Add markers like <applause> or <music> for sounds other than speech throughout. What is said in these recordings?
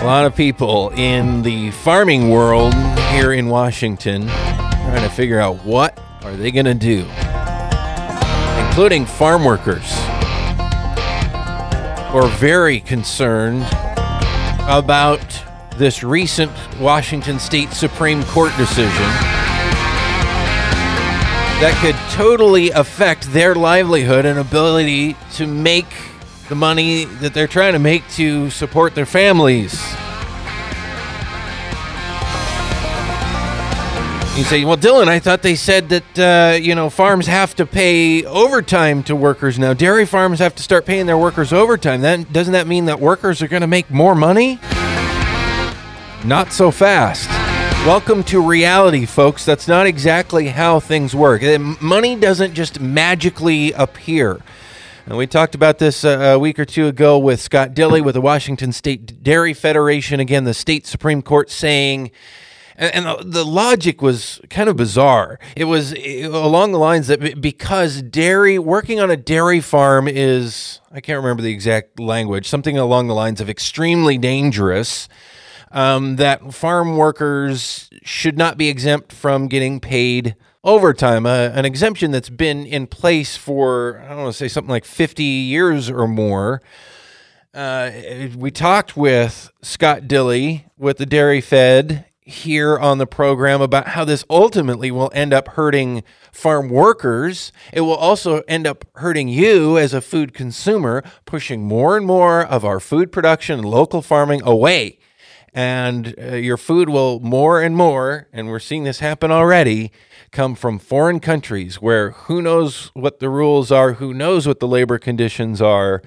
A lot of people in the farming world here in Washington trying to figure out what are they going to do, including farm workers who are very concerned about this recent Washington State Supreme Court decision that could totally affect their livelihood and ability to make the money that they're trying to make to support their families. You say, well, Dillon, I thought they said that, uh, you know, farms have to pay overtime to workers now. Dairy farms have to start paying their workers overtime. That doesn't that mean that workers are going to make more money? Not so fast. Welcome to reality, folks. That's not exactly how things work. Money doesn't just magically appear. And we talked about this uh, a week or two ago with Scott Dilley with the Washington State Dairy Federation. Again, the state Supreme Court saying, and, and the, logic was kind of bizarre. It was along the lines that because dairy, working on a dairy farm is, I can't remember the exact language, something along the lines of extremely dangerous um, that farm workers should not be exempt from getting paid overtime, uh, an exemption that's been in place for, I don't want to say something like 50 years or more. Uh, we talked with Scott Dilly with the Dairy Fed here on the program about how this ultimately will end up hurting farm workers. It will also end up hurting you as a food consumer, pushing more and more of our food production and local farming away and uh, your food will more and more, and we're seeing this happen already, come from foreign countries where who knows what the rules are, who knows what the labor conditions are.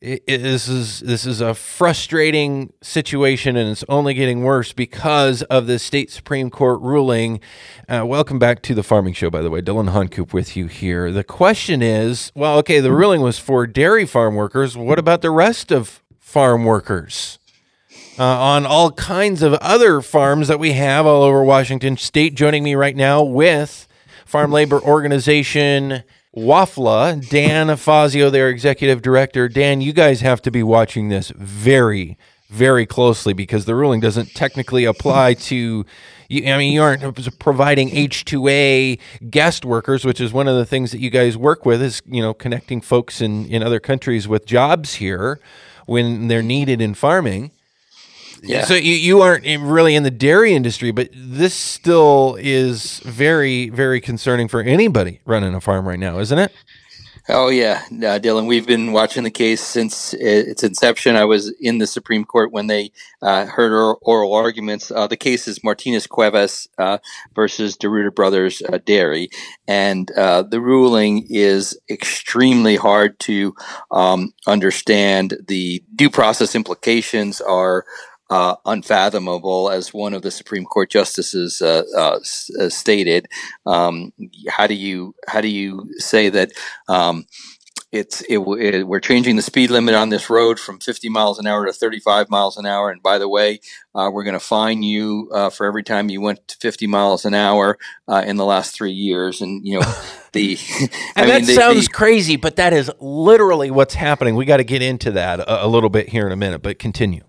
This is this is a frustrating situation, and it's only getting worse because of the state supreme court ruling. Uh, welcome back to the Farming Show, by the way. Dillon Honcoop with you here. The question is, well, okay, the ruling was for dairy farm workers. What about the rest of farm workers? uh, on all kinds of other farms that we have all over Washington state. Joining me right now with Farm Labor Organization WAFLA, Dan Fazio, their executive director. Dan, you guys have to be watching this very, very closely because the ruling doesn't technically apply to. I mean, you aren't providing H2A guest workers, which is one of the things that you guys work with, is you know connecting folks in in other countries with jobs here when they're needed in farming. Yeah. So you, you aren't in- really in the dairy industry, but this still is very, very concerning for anybody running a farm right now, isn't it? Oh yeah, uh, Dillon. We've been watching the case since its inception. I was in the Supreme Court when they uh, heard oral, oral arguments. Uh, the case is Martinez Cuevas uh, versus DeRuyter Brothers uh, Dairy, and uh, the ruling is extremely hard to um, understand. The due process implications are uh, unfathomable, as one of the Supreme Court justices uh, uh, s- uh, stated. Um, how do you how do you say that? Um, it's it, it, we're changing the speed limit on this road from 50 miles an hour to 35 miles an hour. And by the way, uh, we're going to fine you uh, for every time you went to 50 miles an hour uh, in the last three years. And you know <laughs> the And I that mean, the- sounds the- crazy, but that is literally what's happening. We got to get into that a, a little bit here in a minute, but continue.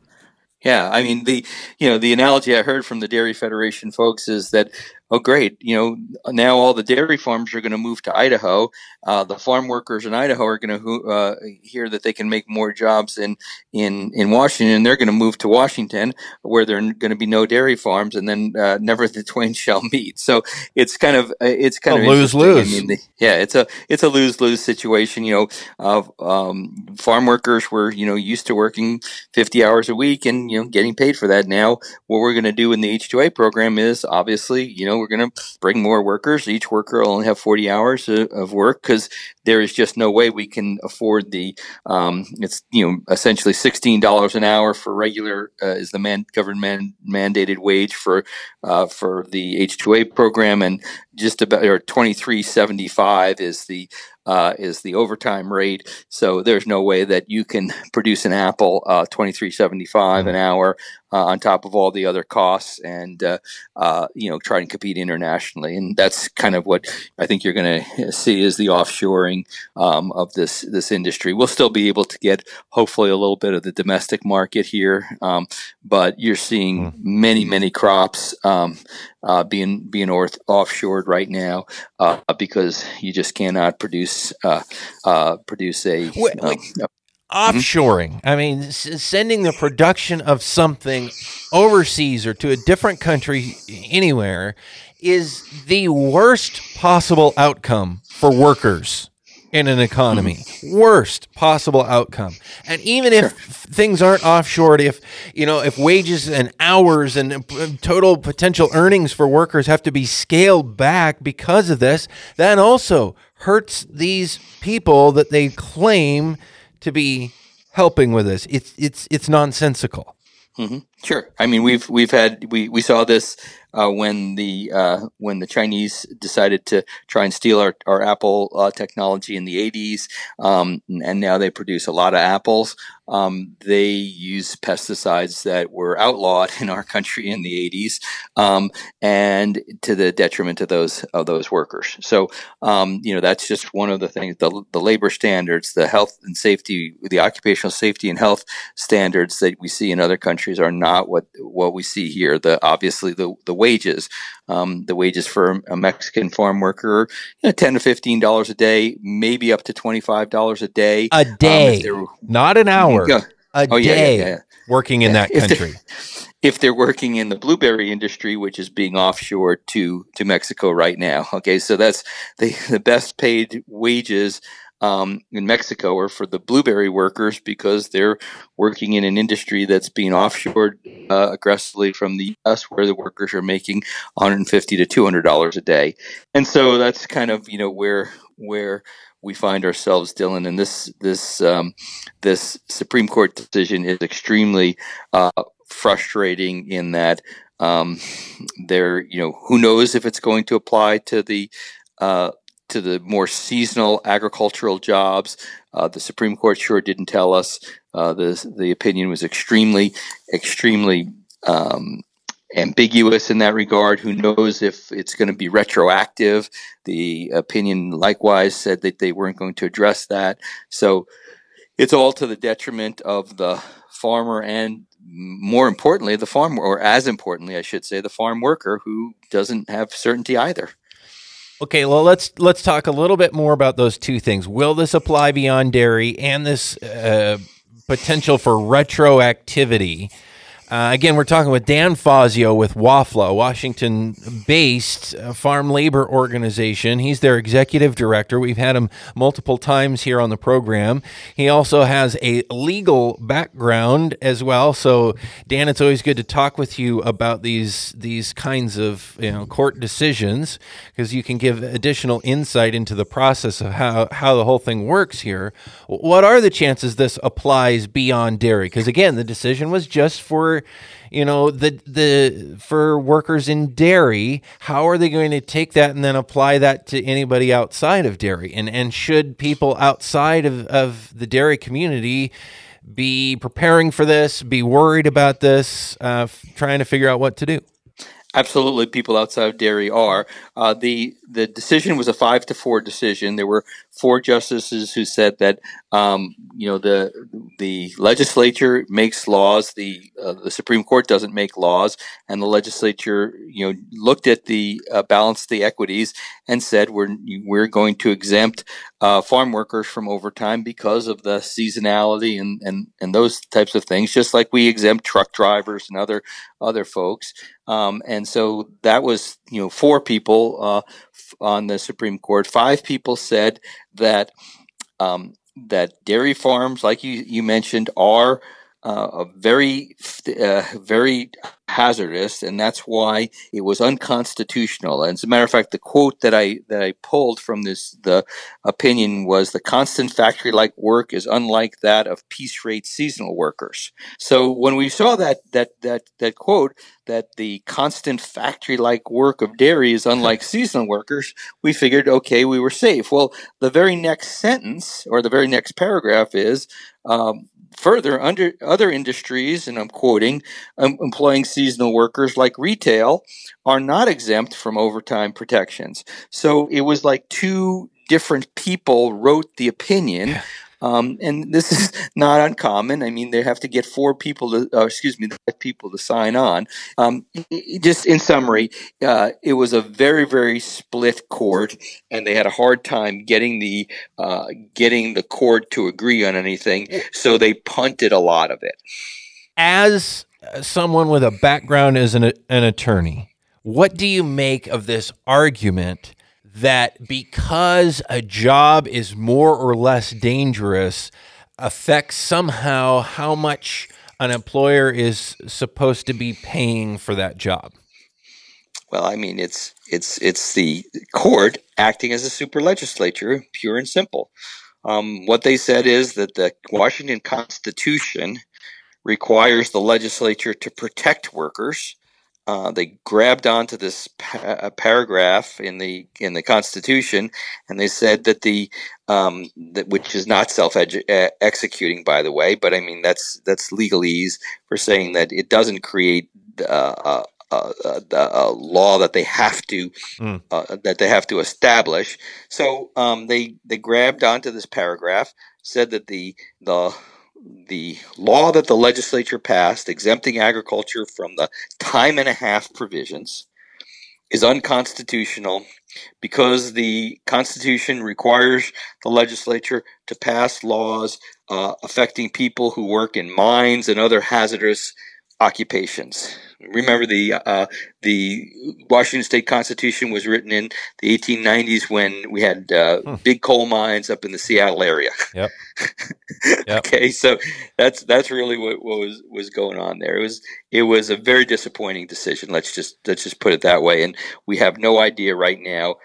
Yeah, I mean the you know the analogy I heard from the Dairy Federation folks is that oh great you know now all the dairy farms are going to move to Idaho. Uh, the farm workers in Idaho are going to uh, hear that they can make more jobs in in in Washington. They're going to move to Washington where there are going to be no dairy farms, and then uh, never the <laughs> twain shall meet. So it's kind of uh, it's kind A of lose-lose. I mean, the, yeah, it's a it's a lose lose situation. You know, of um, farm workers were you know used to working 50 hours a week and you know getting paid for that now what we're going to do in the h2a program is obviously you know we're going to bring more workers. Each worker will only have 40 hours of, of work because there is just no way we can afford the um, it's you know essentially $16 an hour for regular uh, is the man government mandated wage for uh, for the h2a program and just about or 2375 is the uh, is the overtime rate. So there's no way that you can <laughs> produce an apple uh, 23.75 an hour uh, on top of all the other costs and uh, uh, you know try and compete internationally and that's kind of what I think you're going <laughs> to see is the offshoring um, of this this industry we'll still be able to get hopefully a little bit of the domestic market here um, but you're seeing mm. many many crops um, uh, being being orth- offshored right now uh, because you just cannot produce uh, uh produce a wait, wait. Um, offshoring. I mean, s- sending the production of something overseas or to a different country anywhere is the worst possible outcome for workers in an economy. Worst possible outcome. And even if things aren't offshored, if you know, if wages and hours and total potential earnings for workers have to be scaled back because of this, that also hurts these people that they claim to be helping with this. It's it's it's nonsensical. Mm-hmm. Sure. I mean, we've we've had we, we saw this uh, when the uh, when the Chinese decided to try and steal our, our Apple uh, technology in the 80s, um, and now they produce a lot of apples. Um, they use pesticides that were outlawed <laughs> in our country in the 80s, um, and to the detriment of those of those workers. So, um, you know, that's just one of the things. The, the labor standards, the health and safety, the occupational safety and health standards that we see in other countries are not what what we see here. The obviously the the wages. Um, the wages for a Mexican farm worker, you know, ten to fifteen dollars a day, maybe up to twenty five dollars a day. A um, day, um, not an hour. Yeah. A oh, day yeah, yeah, working in that country. If they're, <laughs> if they're working in the blueberry industry, which is being offshore to to Mexico right now. Okay, so that's the <laughs> the best paid wages um, in Mexico are for the blueberry workers because they're working in an industry that's being offshored uh, aggressively from the U.S., where the workers are making 150 to 200 dollars a day, and so that's kind of you know where where we find ourselves, Dillon. And this this um, this Supreme Court decision is extremely uh, frustrating in that um, there, you know, who knows if it's going to apply to the uh, to the more seasonal agricultural jobs. Uh, the Supreme Court sure didn't tell us. Uh, the the opinion was extremely, extremely um, ambiguous in that regard. Who knows if it's going to be retroactive? The opinion likewise said that they weren't going to address that. So it's all to the detriment of the farmer and more importantly the farm or as importantly I should say the farm worker who doesn't have certainty either. Okay, well let's let's talk a little bit more about those two things. Will this apply beyond dairy and this uh, potential for retroactivity? Uh, again, we're talking with Dan Fazio with WAFLA, Washington based uh, farm labor organization. He's their executive director. We've had him multiple times here on the program. He also has a legal background as well. So, Dan, it's always good to talk with you about these these kinds of you know court decisions because you can give additional insight into the process of how, how the whole thing works here. What are the chances this applies beyond dairy? Because again, the decision was just for you know the the for workers in dairy how are they going to take that and then apply that to anybody outside of dairy? And and should people outside of, of the dairy community be preparing for this be worried about this uh, trying to figure out what to do Absolutely, people outside of dairy are. Uh, the The decision was a five to four decision. There were four justices who said that um, you know the the legislature makes laws, the uh, the Supreme Court doesn't make laws, and the legislature you know looked at the uh, balanced the equities and said we're we're going to exempt uh, farm workers from overtime because of the seasonality and, and and those types of things, just like we exempt truck drivers and other other folks. Um, and so that was you know four people uh, on the Supreme Court. Five people said that um, that dairy farms, like you, you mentioned, are uh, very, uh, very hazardous, and that's why it was unconstitutional. And as a matter of fact, the quote that I that I pulled from this the opinion was the constant factory-like work is unlike that of piece-rate seasonal workers. So when we saw that that that that quote that the constant factory-like work of dairy is unlike seasonal workers, we figured okay, we were safe. Well, the very next sentence or the very next paragraph is. Um, Further, under other industries, and I'm quoting, um, employing seasonal workers like retail are not exempt from overtime protections. So it was like two different people wrote the opinion. Yeah. Um, and this is <laughs> not uncommon. I mean, they have to get four people to, uh, excuse me, five people to sign on. Um, just in summary, uh, it was a very, very split court, and they had a hard time getting the uh, getting the court to agree on anything. So they punted a lot of it. As someone with a background as an, an attorney, what do you make of this argument? That because a job is more or less dangerous affects somehow how much an employer is supposed to be paying for that job. Well, I mean, it's it's it's the court acting as a super legislature, pure and simple. Um, what they said is that the Washington Constitution requires the legislature to protect workers uh, they grabbed onto this pa- paragraph in the in the Constitution, and they said that the um, that, which is not self executing, by the way, but I mean that's that's legalese for saying that it doesn't create uh, a, a, a, law that they have to mm. uh, that they have to establish. So um, they they grabbed onto this paragraph, said that the the the law that the legislature passed exempting agriculture from the time and a half provisions is unconstitutional because the Constitution requires the legislature to pass laws uh, affecting people who work in mines and other hazardous occupations. Remember the uh, the Washington State Constitution was written in the 1890s when we had uh, hmm. big coal mines up in the Seattle area. Yep. <laughs> yep. okay, so that's that's really what, what was was going on there. It was it was a very disappointing decision. Let's just let's just put it that way. And we have no idea right now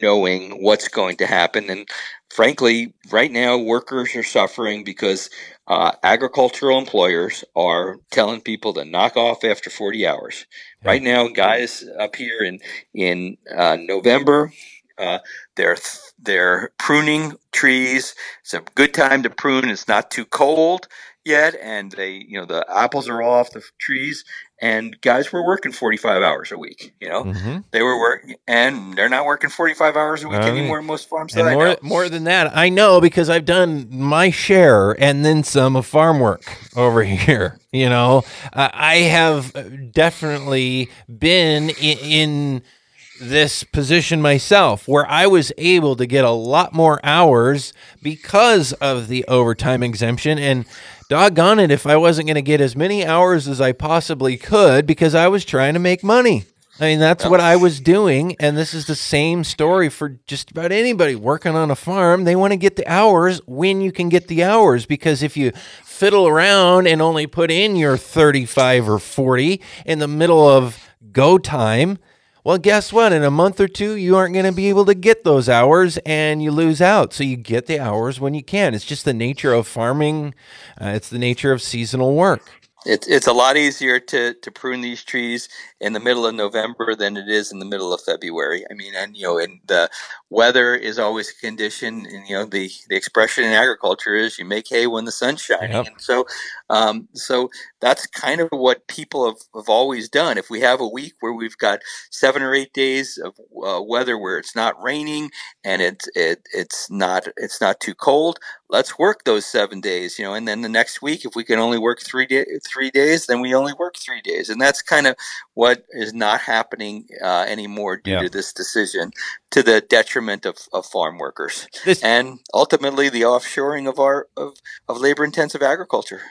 knowing what's going to happen. And frankly, right now workers are suffering because uh, agricultural employers are telling people to knock off after 40 hours. Right now, guys up here in in uh, November, uh, they're they're pruning trees. It's a good time to prune. It's not too cold yet, and they you know the apples are all off the trees, and guys were working 45 hours a week you know mm-hmm. they were working and they're not working 45 hours a week anymore in most farms and more, more than that i know because i've done my share and then some of farm work over <laughs> here you know uh, i have definitely been in, in this position myself where I was able to get a lot more hours because of the overtime exemption. And doggone it, if I wasn't going to get as many hours as I possibly could because I was trying to make money. I mean, that's what I was doing. And this is the same story for just about anybody working on a farm. They want to get the hours when you can get the hours because if you fiddle around and only put in your 35 or 40 in the middle of go time, well, guess what? In a month or two, you aren't going to be able to get those hours and you lose out. So you get the hours when you can. It's just the nature of farming, uh, it's the nature of seasonal work. It's it's a lot easier to, to prune these trees in the middle of November than it is in the middle of February. I mean, and you know, and the weather is always a condition. And you know, the, the expression in agriculture is you make hay when the sun's shining. Yep. And so, um, so that's kind of what people have, have always done. If we have a week where we've got seven or eight days of uh, weather where it's not raining and it's it, it's not it's not too cold, let's work those seven days. You know, and then the next week, if we can only work three day, three days, then we only work three days, and that's kind of what is not happening uh, anymore due yeah. to this decision, to the detriment of, of farm workers, this- and ultimately the offshoring of our of, of labor intensive agriculture.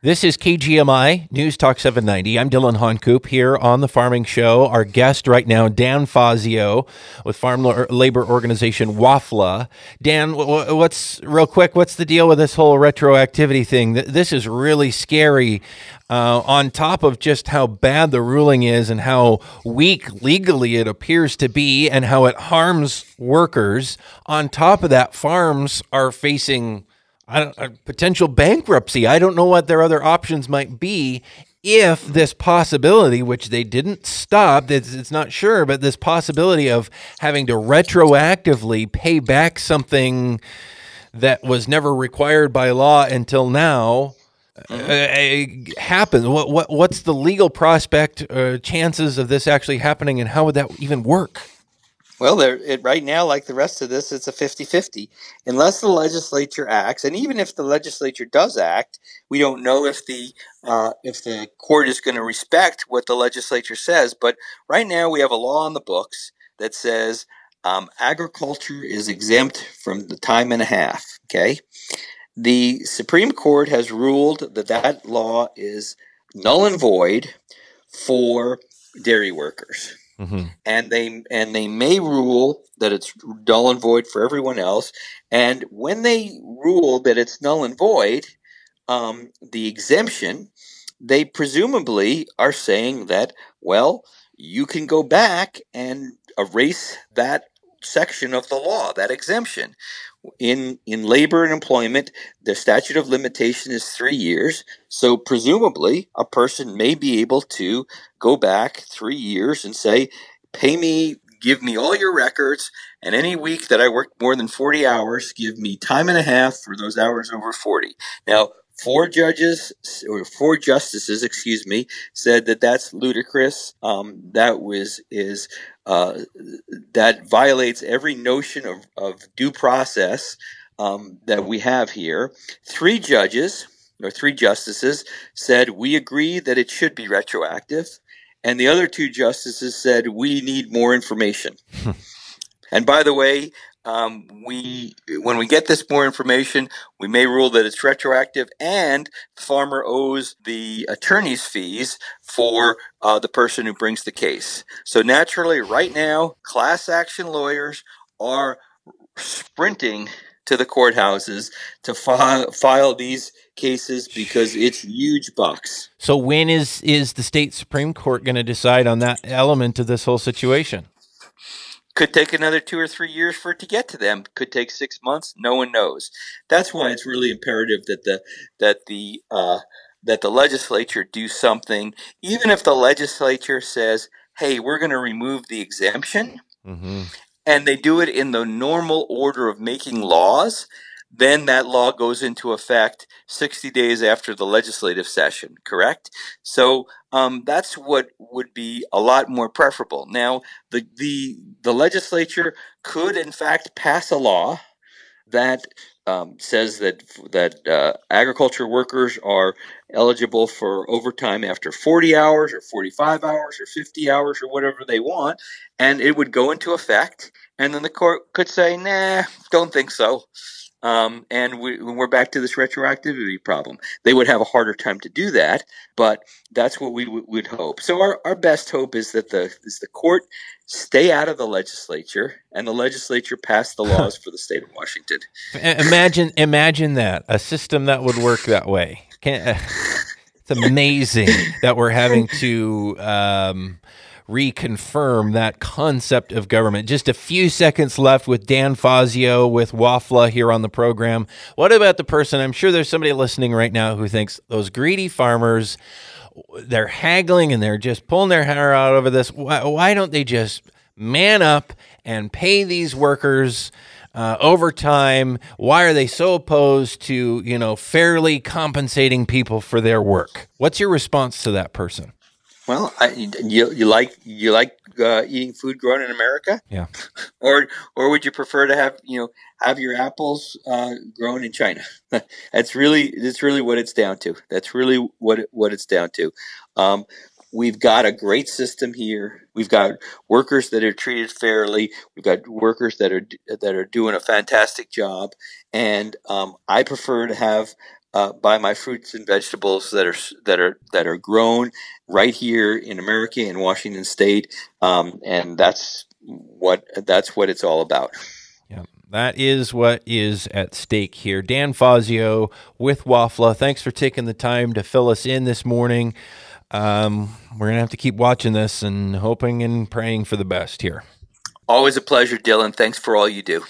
This is KGMI News Talk 790. I'm Dillon Honcoop here on the Farming Show. Our guest right now, Dan Fazio with Farm Labor Organization WAFLA. Dan, what's real quick? What's the deal with this whole retroactivity thing? This is really scary. Uh, on top of just how bad the ruling is and how weak legally it appears to be, and how it harms workers. On top of that, farms are facing a potential bankruptcy. I don't know what their other options might be if this possibility, which they didn't stop, it's, it's, not sure, but this possibility of having to retroactively pay back something that was never required by law until now. Mm-hmm. Uh, happens. What what what's the legal prospect uh, chances of this actually happening, and how would that even work? Well, there it, right now, like the rest of this, it's a 50 50. Unless the legislature acts, and even if the legislature does act, we don't know if the uh, if the court is going to respect what the legislature says. But right now, we have a law on the books that says um, agriculture is exempt from the time and a half. Okay, the Supreme Court has ruled that that law is null and void for dairy workers. Mm-hmm. And they and they may rule that it's null and void for everyone else. And when they rule that it's null and void, um, the exemption, they presumably are saying that well, you can go back and erase that section of the law, that exemption. In in labor and employment, the statute of limitation is three years. So presumably, a person may be able to go back three years and say, "Pay me, give me all your records, and any week that I worked more than forty hours, give me time and a half for those hours over 40. Now, four judges or four justices, excuse me, said that that's ludicrous. Um, that was is uh, that violates every notion of, of due process um, that we have here. Three judges or three justices said we agree that it should be retroactive, and the other two justices said we need more information. and by the way, um, we when we get this more information, we may rule that it's retroactive, and the farmer owes the attorney's fees for uh, the person who brings the case. So naturally, right now, class action lawyers are sprinting to the courthouses to file, file these cases because it's huge bucks. So when is is the state supreme court going to decide on that element of this whole situation? Could take another two or three years for it to get to them. Could take six months. No one knows. That's why it's really imperative that the that the uh, that the legislature do something. Even if the legislature says, "Hey, we're going to remove the exemption," mm-hmm. and they do it in the normal order of making laws, then that law goes into effect 60 days after the legislative session, correct? So um, that's what would be a lot more preferable. Now, the, the, the legislature could, in fact, pass a law that um, says that that uh, agriculture workers are eligible for overtime after 40 hours or 45 hours or 50 hours or whatever they want, and it would go into effect. And then the court could say, "Nah, don't think so." Um, and we, we're back to this retroactivity problem. They would have a harder time to do that, but that's what we w- would hope. So our, our best hope is that the is the court stay out of the legislature and the legislature pass the laws <laughs> for the state of Washington. Imagine imagine that a system that would work that way. Can't, uh, <laughs> it's amazing that we're having to. Um, reconfirm that concept of government. Just a few seconds left with Dan Fazio with WAFLA here on the program. What about the person? I'm sure there's somebody listening right now who thinks those greedy farmers, they're haggling and they're just pulling their hair out over this. Why, why don't they just man up and pay these workers? Uh, overtime. Why are they so opposed to you know fairly compensating people for their work? What's your response to that person? Well, I, you you like you like uh, eating food grown in America? Yeah. <laughs> or or would you prefer to have you know have your apples uh, grown in China? <laughs> that's really that's really what it's down to. That's really what it, what it's down to. Um, we've got a great system here. We've got workers that are treated fairly. We've got workers that are that are doing a fantastic job. And um, I prefer to have uh, buy my fruits and vegetables that are that are that are grown right here in America in Washington State, um, and that's what that's what it's all about. Yeah, that is what is at stake here. Dan Fazio with WAFLA. Thanks for taking the time to fill us in this morning. Um, we're gonna have to keep watching this and hoping and praying for the best here. Always a pleasure, Dillon. Thanks for all you do.